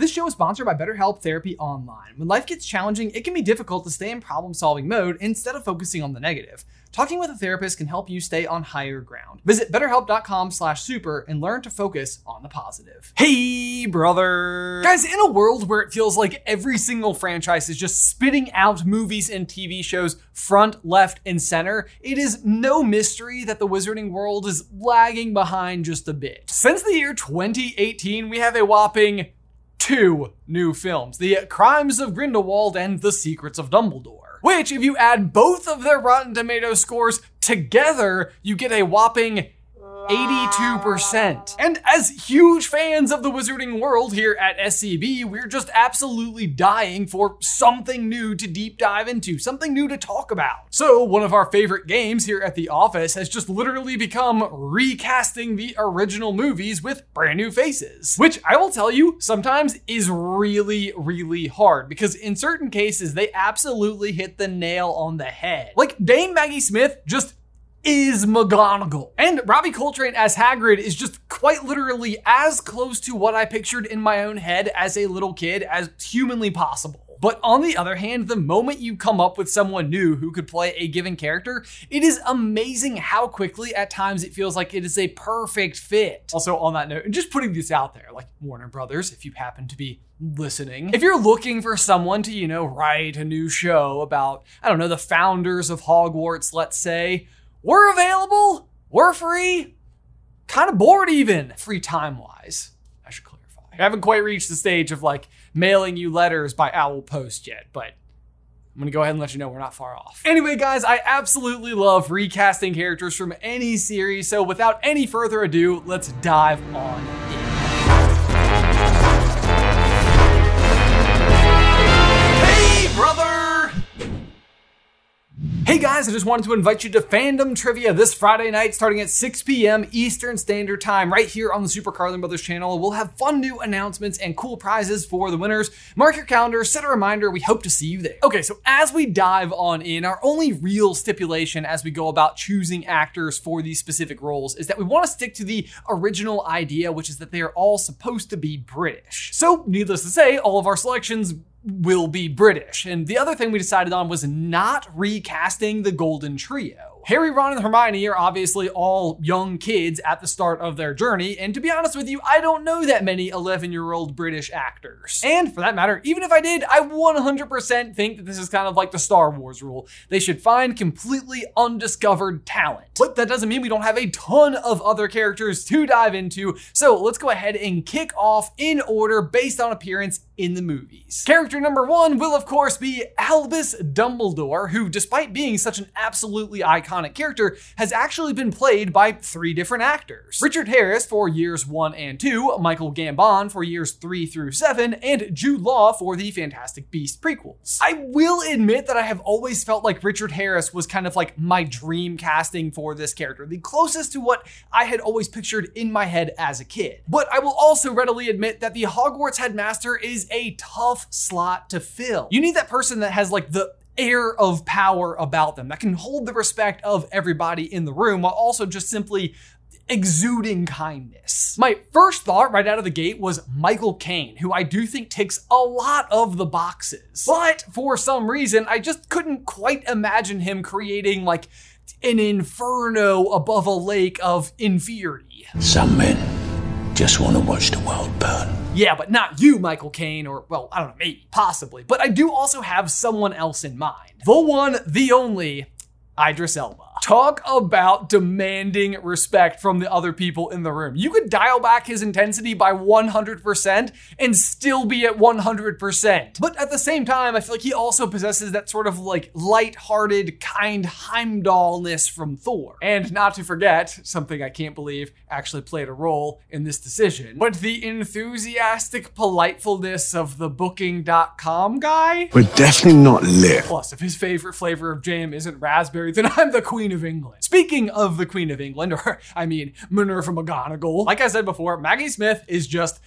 This show is sponsored by BetterHelp Therapy Online. When life gets challenging, it can be difficult to stay in problem solving mode instead of focusing on the negative. Talking with a therapist can help you stay on higher ground. Visit betterhelp.com slash super and learn to focus on the positive. Hey, brother! Guys, in a world where it feels like every single franchise is just spitting out movies and TV shows front, left, and center, it is no mystery that the wizarding world is lagging behind just a bit. Since the year 2018, we have a whopping two new films The Crimes of Grindelwald and The Secrets of Dumbledore which, if you add both of their Rotten Tomato scores together, you get a whopping 82%. And as huge fans of the wizarding world here at SCB, we're just absolutely dying for something new to deep dive into, something new to talk about. So, one of our favorite games here at the office has just literally become recasting the original movies with brand new faces, which I will tell you sometimes is really, really hard because in certain cases, they absolutely hit the nail on the head. Like Dame Maggie Smith just is McGonagall. And Robbie Coltrane as Hagrid is just quite literally as close to what I pictured in my own head as a little kid as humanly possible. But on the other hand, the moment you come up with someone new who could play a given character, it is amazing how quickly at times it feels like it is a perfect fit. Also, on that note, just putting this out there, like Warner Brothers, if you happen to be listening. If you're looking for someone to, you know, write a new show about, I don't know, the founders of Hogwarts, let's say, we're available. We're free. Kind of bored, even free time wise. I should clarify. I haven't quite reached the stage of like mailing you letters by Owl Post yet, but I'm gonna go ahead and let you know we're not far off. Anyway, guys, I absolutely love recasting characters from any series, so without any further ado, let's dive on in. Guys, I just wanted to invite you to Fandom Trivia this Friday night starting at 6 p.m. Eastern Standard Time right here on the Super Carlin Brothers channel. We'll have fun new announcements and cool prizes for the winners. Mark your calendar, set a reminder. We hope to see you there. Okay, so as we dive on in, our only real stipulation as we go about choosing actors for these specific roles is that we want to stick to the original idea, which is that they are all supposed to be British. So, needless to say, all of our selections will be British. And the other thing we decided on was not recasting the Golden Trio. Harry, Ron, and Hermione are obviously all young kids at the start of their journey, and to be honest with you, I don't know that many 11 year old British actors. And for that matter, even if I did, I 100% think that this is kind of like the Star Wars rule. They should find completely undiscovered talent. But that doesn't mean we don't have a ton of other characters to dive into, so let's go ahead and kick off in order based on appearance in the movies. Character number one will, of course, be Albus Dumbledore, who, despite being such an absolutely iconic iconic character, has actually been played by three different actors. Richard Harris for years one and two, Michael Gambon for years three through seven, and Jude Law for the Fantastic Beast prequels. I will admit that I have always felt like Richard Harris was kind of like my dream casting for this character, the closest to what I had always pictured in my head as a kid. But I will also readily admit that the Hogwarts headmaster is a tough slot to fill. You need that person that has like the air of power about them that can hold the respect of everybody in the room while also just simply exuding kindness. My first thought right out of the gate was Michael Caine, who I do think ticks a lot of the boxes. But for some reason, I just couldn't quite imagine him creating like an inferno above a lake of inferiority. Some men just want to watch the world burn. Yeah, but not you, Michael Caine, or, well, I don't know, maybe, possibly. But I do also have someone else in mind. The one, the only, Idris Elba. Talk about demanding respect from the other people in the room. You could dial back his intensity by 100% and still be at 100%. But at the same time, I feel like he also possesses that sort of like light-hearted, kind Heimdallness from Thor. And not to forget, something I can't believe actually played a role in this decision, but the enthusiastic politefulness of the booking.com guy. We're definitely not lit. Plus, if his favorite flavor of jam isn't raspberry, then I'm the queen of England. Speaking of the Queen of England, or I mean Minerva McGonagall, like I said before, Maggie Smith is just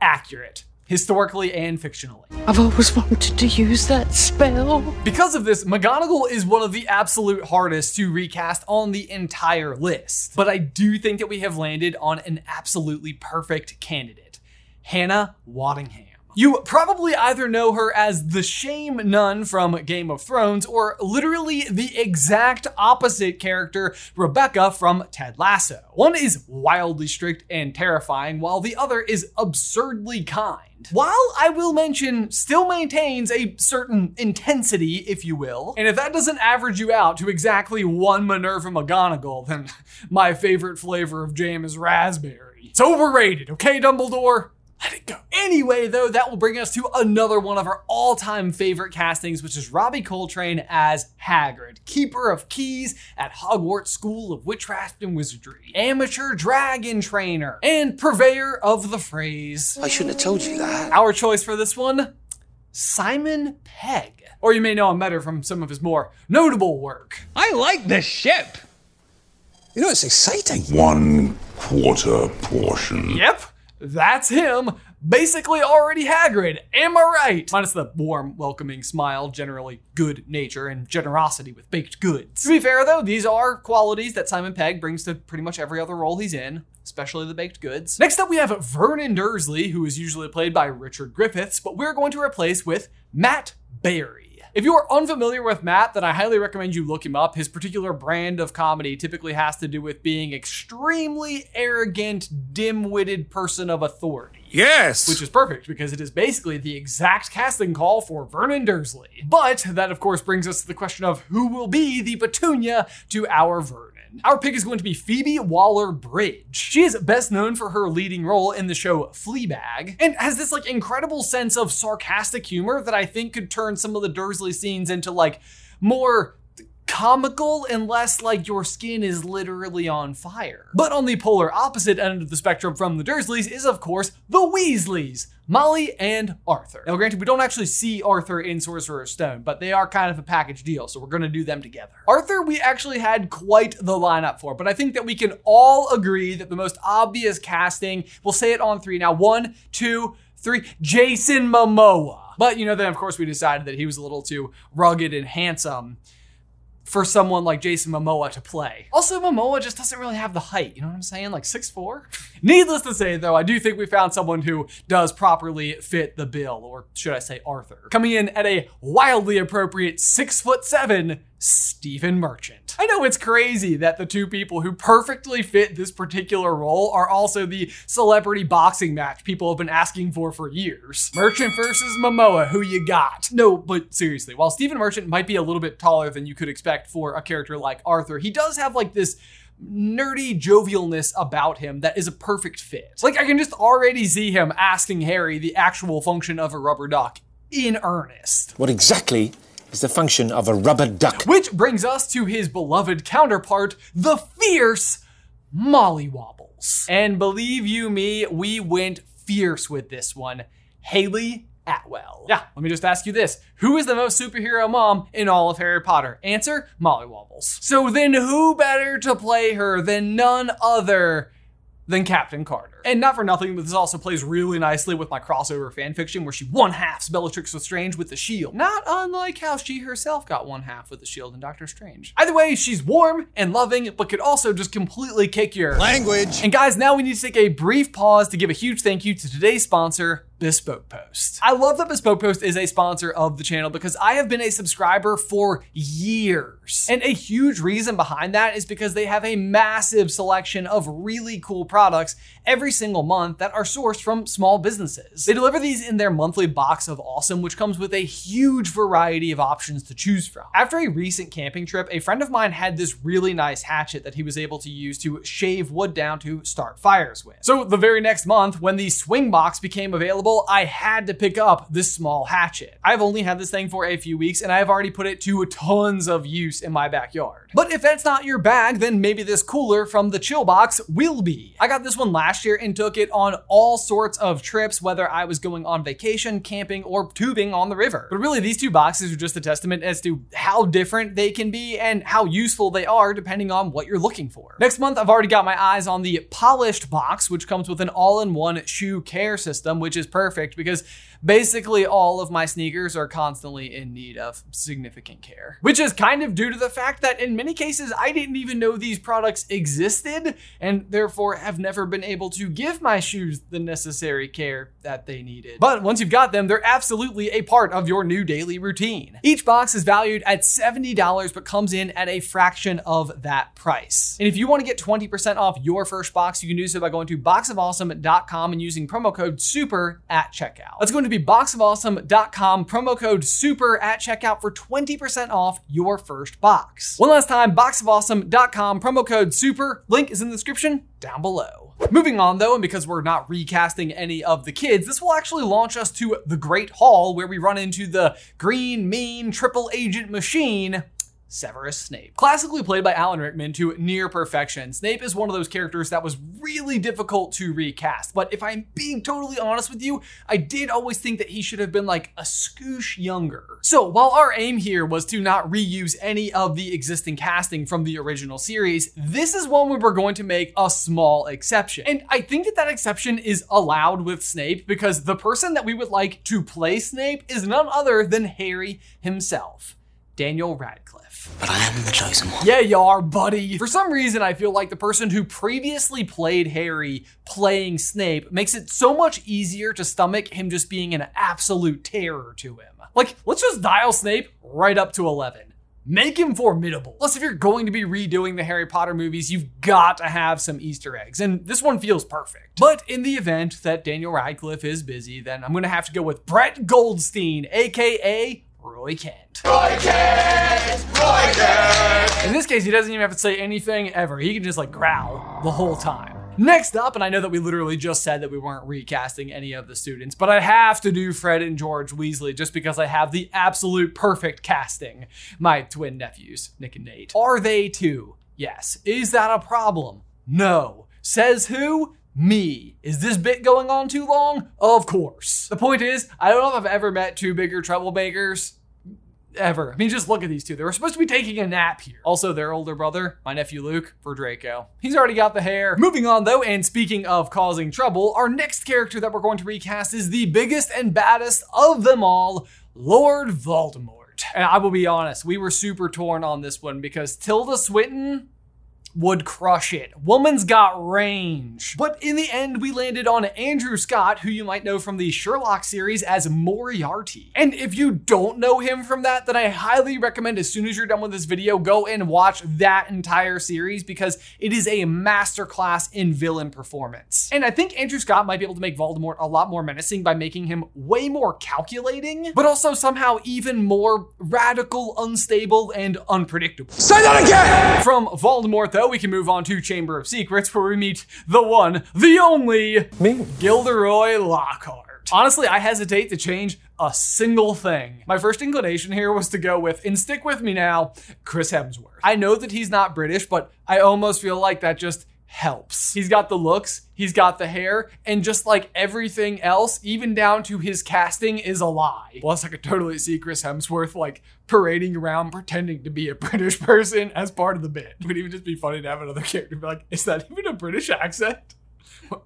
accurate historically and fictionally. I've always wanted to use that spell. Because of this, McGonagall is one of the absolute hardest to recast on the entire list. But I do think that we have landed on an absolutely perfect candidate Hannah Waddingham. You probably either know her as the Shame Nun from Game of Thrones, or literally the exact opposite character, Rebecca from Ted Lasso. One is wildly strict and terrifying, while the other is absurdly kind. While I will mention, still maintains a certain intensity, if you will. And if that doesn't average you out to exactly one Minerva McGonagall, then my favorite flavor of jam is raspberry. It's overrated, okay, Dumbledore? Let it go. Anyway, though, that will bring us to another one of our all time favorite castings, which is Robbie Coltrane as Hagrid, Keeper of Keys at Hogwarts School of Witchcraft and Wizardry, amateur dragon trainer, and purveyor of the phrase. I shouldn't have told you that. Our choice for this one Simon Pegg. Or you may know him better from some of his more notable work. I like this ship. You know, it's exciting. One quarter portion. Yep, that's him. Basically already Hagrid. Am I right? Minus the warm, welcoming smile, generally good nature, and generosity with baked goods. To be fair though, these are qualities that Simon Pegg brings to pretty much every other role he's in, especially the baked goods. Next up we have Vernon Dursley, who is usually played by Richard Griffiths, but we're going to replace with Matt Berry. If you are unfamiliar with Matt, then I highly recommend you look him up. His particular brand of comedy typically has to do with being extremely arrogant, dim-witted person of authority. Yes. Which is perfect because it is basically the exact casting call for Vernon Dursley. But that, of course, brings us to the question of who will be the Petunia to our Vernon. Our pick is going to be Phoebe Waller Bridge. She is best known for her leading role in the show Fleabag and has this like incredible sense of sarcastic humor that I think could turn some of the Dursley scenes into like more comical unless like your skin is literally on fire. But on the polar opposite end of the spectrum from the Dursleys is of course the Weasleys. Molly and Arthur. Now, granted, we don't actually see Arthur in Sorcerer's Stone, but they are kind of a package deal, so we're gonna do them together. Arthur, we actually had quite the lineup for, but I think that we can all agree that the most obvious casting, we'll say it on three now one, two, three, Jason Momoa. But, you know, then of course we decided that he was a little too rugged and handsome for someone like Jason Momoa to play. Also, Momoa just doesn't really have the height, you know what I'm saying? Like 6'4? Needless to say, though, I do think we found someone who does properly fit the bill, or should I say Arthur. Coming in at a wildly appropriate 6 foot 7, Stephen Merchant. I know it's crazy that the two people who perfectly fit this particular role are also the celebrity boxing match people have been asking for for years. Merchant versus Momoa, who you got? No, but seriously, while Stephen Merchant might be a little bit taller than you could expect for a character like Arthur, he does have like this nerdy jovialness about him that is a perfect fit. Like I can just already see him asking Harry the actual function of a rubber duck in earnest. What exactly is the function of a rubber duck? Which brings us to his beloved counterpart, the fierce Molly Wobbles. And believe you me, we went fierce with this one. Hayley Atwell. Yeah, let me just ask you this. Who is the most superhero mom in all of Harry Potter? Answer, Molly Wobbles. So then who better to play her than none other than Captain Carter. And not for nothing, but this also plays really nicely with my crossover fanfiction where she one halves Bellatrix Lestrange with the shield. Not unlike how she herself got one half with the shield in Doctor Strange. Either way, she's warm and loving, but could also just completely kick your Language. And guys, now we need to take a brief pause to give a huge thank you to today's sponsor, Bespoke Post. I love that Bespoke Post is a sponsor of the channel because I have been a subscriber for years. And a huge reason behind that is because they have a massive selection of really cool products every single month that are sourced from small businesses. They deliver these in their monthly box of awesome, which comes with a huge variety of options to choose from. After a recent camping trip, a friend of mine had this really nice hatchet that he was able to use to shave wood down to start fires with. So the very next month, when the swing box became available, I had to pick up this small hatchet. I've only had this thing for a few weeks and I've already put it to tons of use in my backyard. But if that's not your bag, then maybe this cooler from the chill box will be. I got this one last year and took it on all sorts of trips, whether I was going on vacation, camping, or tubing on the river. But really, these two boxes are just a testament as to how different they can be and how useful they are depending on what you're looking for. Next month, I've already got my eyes on the polished box, which comes with an all in one shoe care system, which is perfect because basically all of my sneakers are constantly in need of significant care. Which is kind of due to the fact that in many cases I didn't even know these products existed and therefore have never been able to give my shoes the necessary care that they needed. But once you've got them, they're absolutely a part of your new daily routine. Each box is valued at $70 but comes in at a fraction of that price. And if you want to get 20% off your first box, you can do so by going to boxofawesome.com and using promo code SUPER at checkout. That's going to be boxofawesome.com, promo code SUPER at checkout for 20% off your first box. One last time, boxofawesome.com, promo code SUPER. Link is in the description down below. Moving on though, and because we're not recasting any of the kids, this will actually launch us to the Great Hall where we run into the green, mean, triple agent machine Severus Snape. Classically played by Alan Rickman to near perfection, Snape is one of those characters that was really difficult to recast. But if I'm being totally honest with you, I did always think that he should have been like a scoosh younger. So while our aim here was to not reuse any of the existing casting from the original series, this is one where we're going to make a small exception. And I think that that exception is allowed with Snape because the person that we would like to play Snape is none other than Harry himself, Daniel Radcliffe. But I am the chosen one. Yeah, you are, buddy. For some reason, I feel like the person who previously played Harry playing Snape makes it so much easier to stomach him just being an absolute terror to him. Like, let's just dial Snape right up to 11. Make him formidable. Plus, if you're going to be redoing the Harry Potter movies, you've got to have some Easter eggs, and this one feels perfect. But in the event that Daniel Radcliffe is busy, then I'm gonna have to go with Brett Goldstein, aka Roy Kent. Roy Kent! Roy Kent! In this case, he doesn't even have to say anything ever. He can just like growl the whole time. Next up, and I know that we literally just said that we weren't recasting any of the students, but I have to do Fred and George Weasley just because I have the absolute perfect casting. My twin nephews, Nick and Nate. Are they too? Yes. Is that a problem? No. Says who? Me. Is this bit going on too long? Of course. The point is, I don't know if I've ever met two bigger troublemakers ever. I mean, just look at these two. They were supposed to be taking a nap here. Also, their older brother, my nephew Luke, for Draco. He's already got the hair. Moving on though, and speaking of causing trouble, our next character that we're going to recast is the biggest and baddest of them all, Lord Voldemort. And I will be honest, we were super torn on this one because Tilda Swinton would crush it. Woman's got range. But in the end, we landed on Andrew Scott, who you might know from the Sherlock series as Moriarty. And if you don't know him from that, then I highly recommend as soon as you're done with this video, go and watch that entire series because it is a masterclass in villain performance. And I think Andrew Scott might be able to make Voldemort a lot more menacing by making him way more calculating, but also somehow even more radical, unstable, and unpredictable. Say that again! From Voldemort, though, we can move on to Chamber of Secrets, where we meet the one, the only Me? Gilderoy Lockhart. Honestly, I hesitate to change a single thing. My first inclination here was to go with, and stick with me now, Chris Hemsworth. I know that he's not British, but I almost feel like that just helps. He's got the looks, he's got the hair, and just like everything else, even down to his casting, is a lie. Plus, I could totally see Chris Hemsworth like parading around pretending to be a British person as part of the bit. It would even just be funny to have another character be like, is that even a British accent?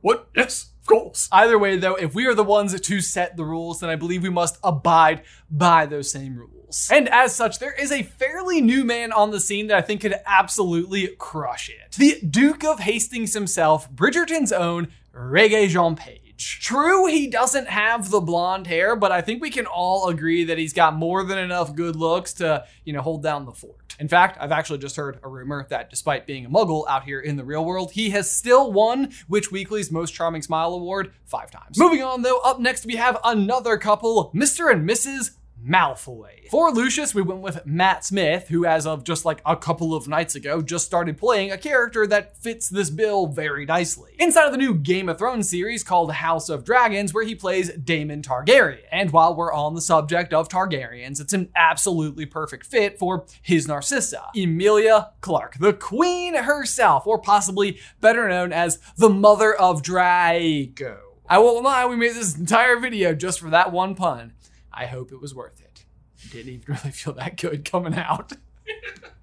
What? Yes, of course. Either way, though, if we are the ones to set the rules, then I believe we must abide by those same rules. And as such, there is a fairly new man on the scene that I think could absolutely crush it. The Duke of Hastings himself, Bridgerton's own Regé Jean Page. True, he doesn't have the blonde hair, but I think we can all agree that he's got more than enough good looks to, you know, hold down the fort. In fact, I've actually just heard a rumor that despite being a muggle out here in the real world, he has still won Witch Weekly's Most Charming Smile Award five times. Moving on though, up next we have another couple, Mr. and Mrs. Malfoy. For Lucius, we went with Matt Smith, who, as of just like a couple of nights ago, just started playing a character that fits this bill very nicely. Inside of the new Game of Thrones series called House of Dragons, where he plays Daemon Targaryen. And while we're on the subject of Targaryens, it's an absolutely perfect fit for his Narcissa, Emilia Clarke, the queen herself, or possibly better known as the mother of Draco. I won't lie, we made this entire video just for that one pun. I hope it was worth it. Didn't even really feel that good coming out.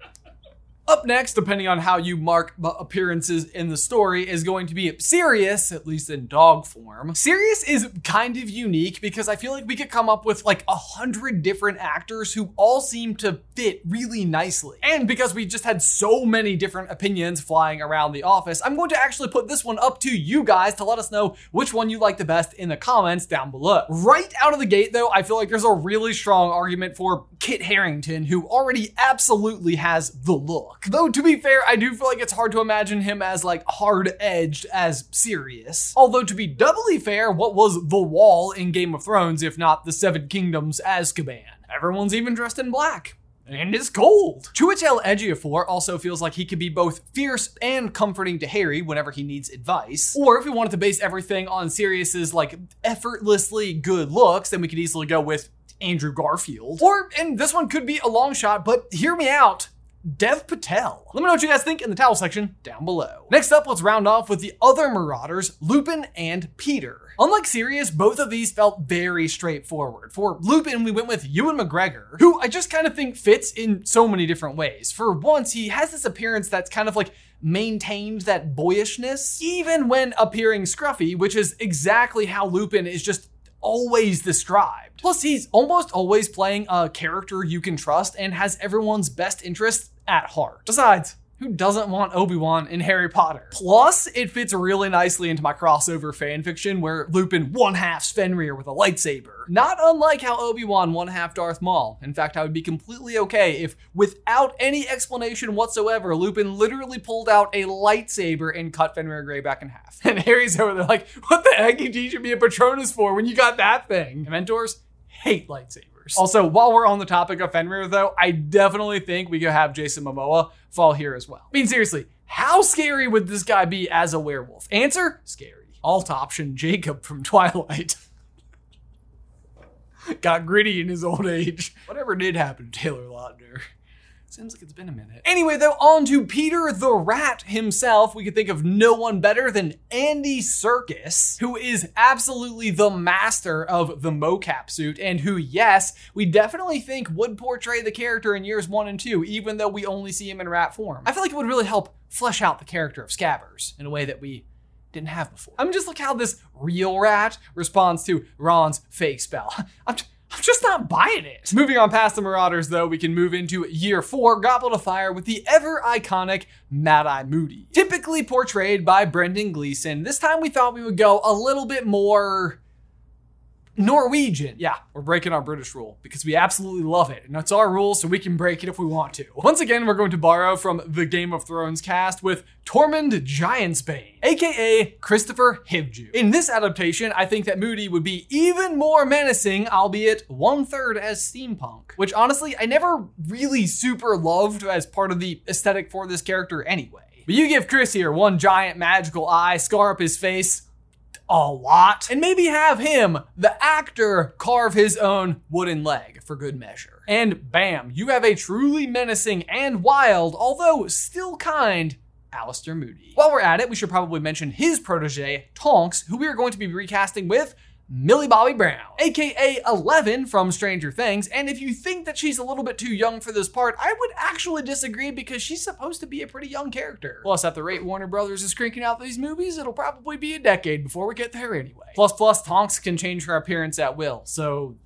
Up next, depending on how you mark appearances in the story, is going to be Sirius, at least in dog form. Sirius is kind of unique because I feel like we could come up with like a hundred different actors who all seem to fit really nicely. And because we just had so many different opinions flying around the office, I'm going to actually put this one up to you guys to let us know which one you like the best in the comments down below. Right out of the gate, though, I feel like there's a really strong argument for Kit Harington, who already absolutely has the look. Though, to be fair, I do feel like it's hard to imagine him as like hard edged as Sirius. Although, to be doubly fair, what was the wall in Game of Thrones if not the Seven Kingdoms Azkaban? Everyone's even dressed in black and it's cold. Chiwetel Ejiofor also feels like he could be both fierce and comforting to Harry whenever he needs advice. Or if we wanted to base everything on Sirius's like effortlessly good looks, then we could easily go with Andrew Garfield. Or, and this one could be a long shot, but hear me out. Dev Patel. Let me know what you guys think in the towel section down below. Next up, let's round off with the other Marauders, Lupin and Peter. Unlike Sirius, both of these felt very straightforward. For Lupin, we went with Ewan McGregor, who I just kind of think fits in so many different ways. For once, he has this appearance that's kind of like maintained that boyishness, even when appearing scruffy, which is exactly how Lupin is just always described. Plus, he's almost always playing a character you can trust and has everyone's best interests at heart. Besides, who doesn't want Obi-Wan in Harry Potter? Plus, it fits really nicely into my crossover fanfiction where Lupin one half Fenrir with a lightsaber. Not unlike how Obi-Wan one half Darth Maul. In fact, I would be completely okay if, without any explanation whatsoever, Lupin literally pulled out a lightsaber and cut Fenrir Greyback in half. And Harry's over there like, what the heck are you teaching me a Patronus for when you got that thing? Mentors hate lightsabers. Also, while we're on the topic of Fenrir, though, I definitely think we could have Jason Momoa fall here as well. I mean, seriously, how scary would this guy be as a werewolf? Answer: scary. Alt option: Jacob from Twilight. Got gritty in his old age. Whatever did happen to Taylor Lautner. Seems like it's been a minute. Anyway, though, on to Peter the Rat himself. We could think of no one better than Andy Serkis, who is absolutely the master of the mocap suit, and who, yes, we definitely think would portray the character in years one and two, even though we only see him in rat form. I feel like it would really help flesh out the character of Scabbers in a way that we didn't have before. I mean, just look how this real rat responds to Ron's fake spell. I'm t- I'm just not buying it. Moving on past the Marauders, though, we can move into year four, Goblet of Fire, with the ever iconic Mad Eye Moody. Typically portrayed by Brendan Gleeson, this time we thought we would go a little bit more Norwegian. Yeah, we're breaking our British rule because we absolutely love it. And it's our rule, so we can break it if we want to. Once again, we're going to borrow from the Game of Thrones cast with Tormund Giantsbane, aka Kristofer Hivju. In this adaptation, I think that Moody would be even more menacing, albeit one third as steampunk, which honestly, I never really super loved as part of the aesthetic for this character anyway. But you give Chris here one giant magical eye, scar up his face, a lot, and maybe have him, the actor, carve his own wooden leg for good measure. And bam, you have a truly menacing and wild, although still kind, Alastor Moody. While we're at it, we should probably mention his protege, Tonks, who we are going to be recasting with Millie Bobby Brown, aka Eleven from Stranger Things. And if you think that she's a little bit too young for this part, I would actually disagree because she's supposed to be a pretty young character. Plus, at the rate Warner Brothers is cranking out these movies, it'll probably be a decade before we get there anyway. Plus, plus, Tonks can change her appearance at will, so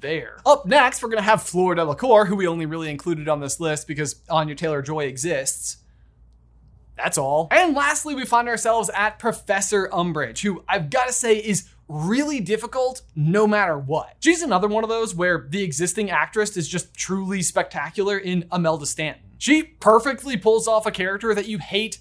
there. Up next, we're gonna have Fleur Delacour, who we only really included on this list because Anya Taylor Joy exists. That's all. And lastly, we find ourselves at Professor Umbridge, who I've gotta say is really difficult no matter what. She's another one of those where the existing actress is just truly spectacular in Imelda Staunton. She perfectly pulls off a character that you hate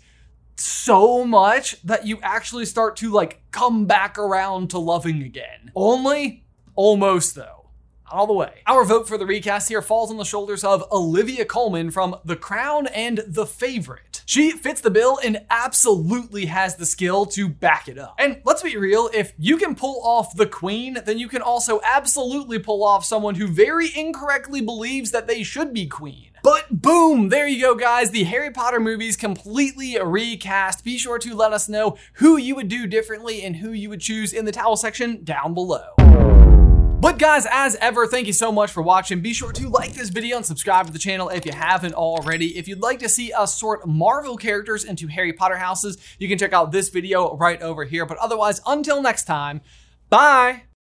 so much that you actually start to like come back around to loving again. Only almost though all the way. Our vote for the recast here falls on the shoulders of Olivia Colman from The Crown and The Favorite. She fits the bill and absolutely has the skill to back it up. And let's be real, if you can pull off the Queen, then you can also absolutely pull off someone who very incorrectly believes that they should be Queen. But boom, there you go, guys. The Harry Potter movies completely recast. Be sure to let us know who you would do differently and who you would choose in the towel section down below. But guys, as ever, thank you so much for watching. Be sure to like this video and subscribe to the channel if you haven't already. If you'd like to see us sort Marvel characters into Harry Potter houses, you can check out this video right over here. But otherwise, until next time, bye!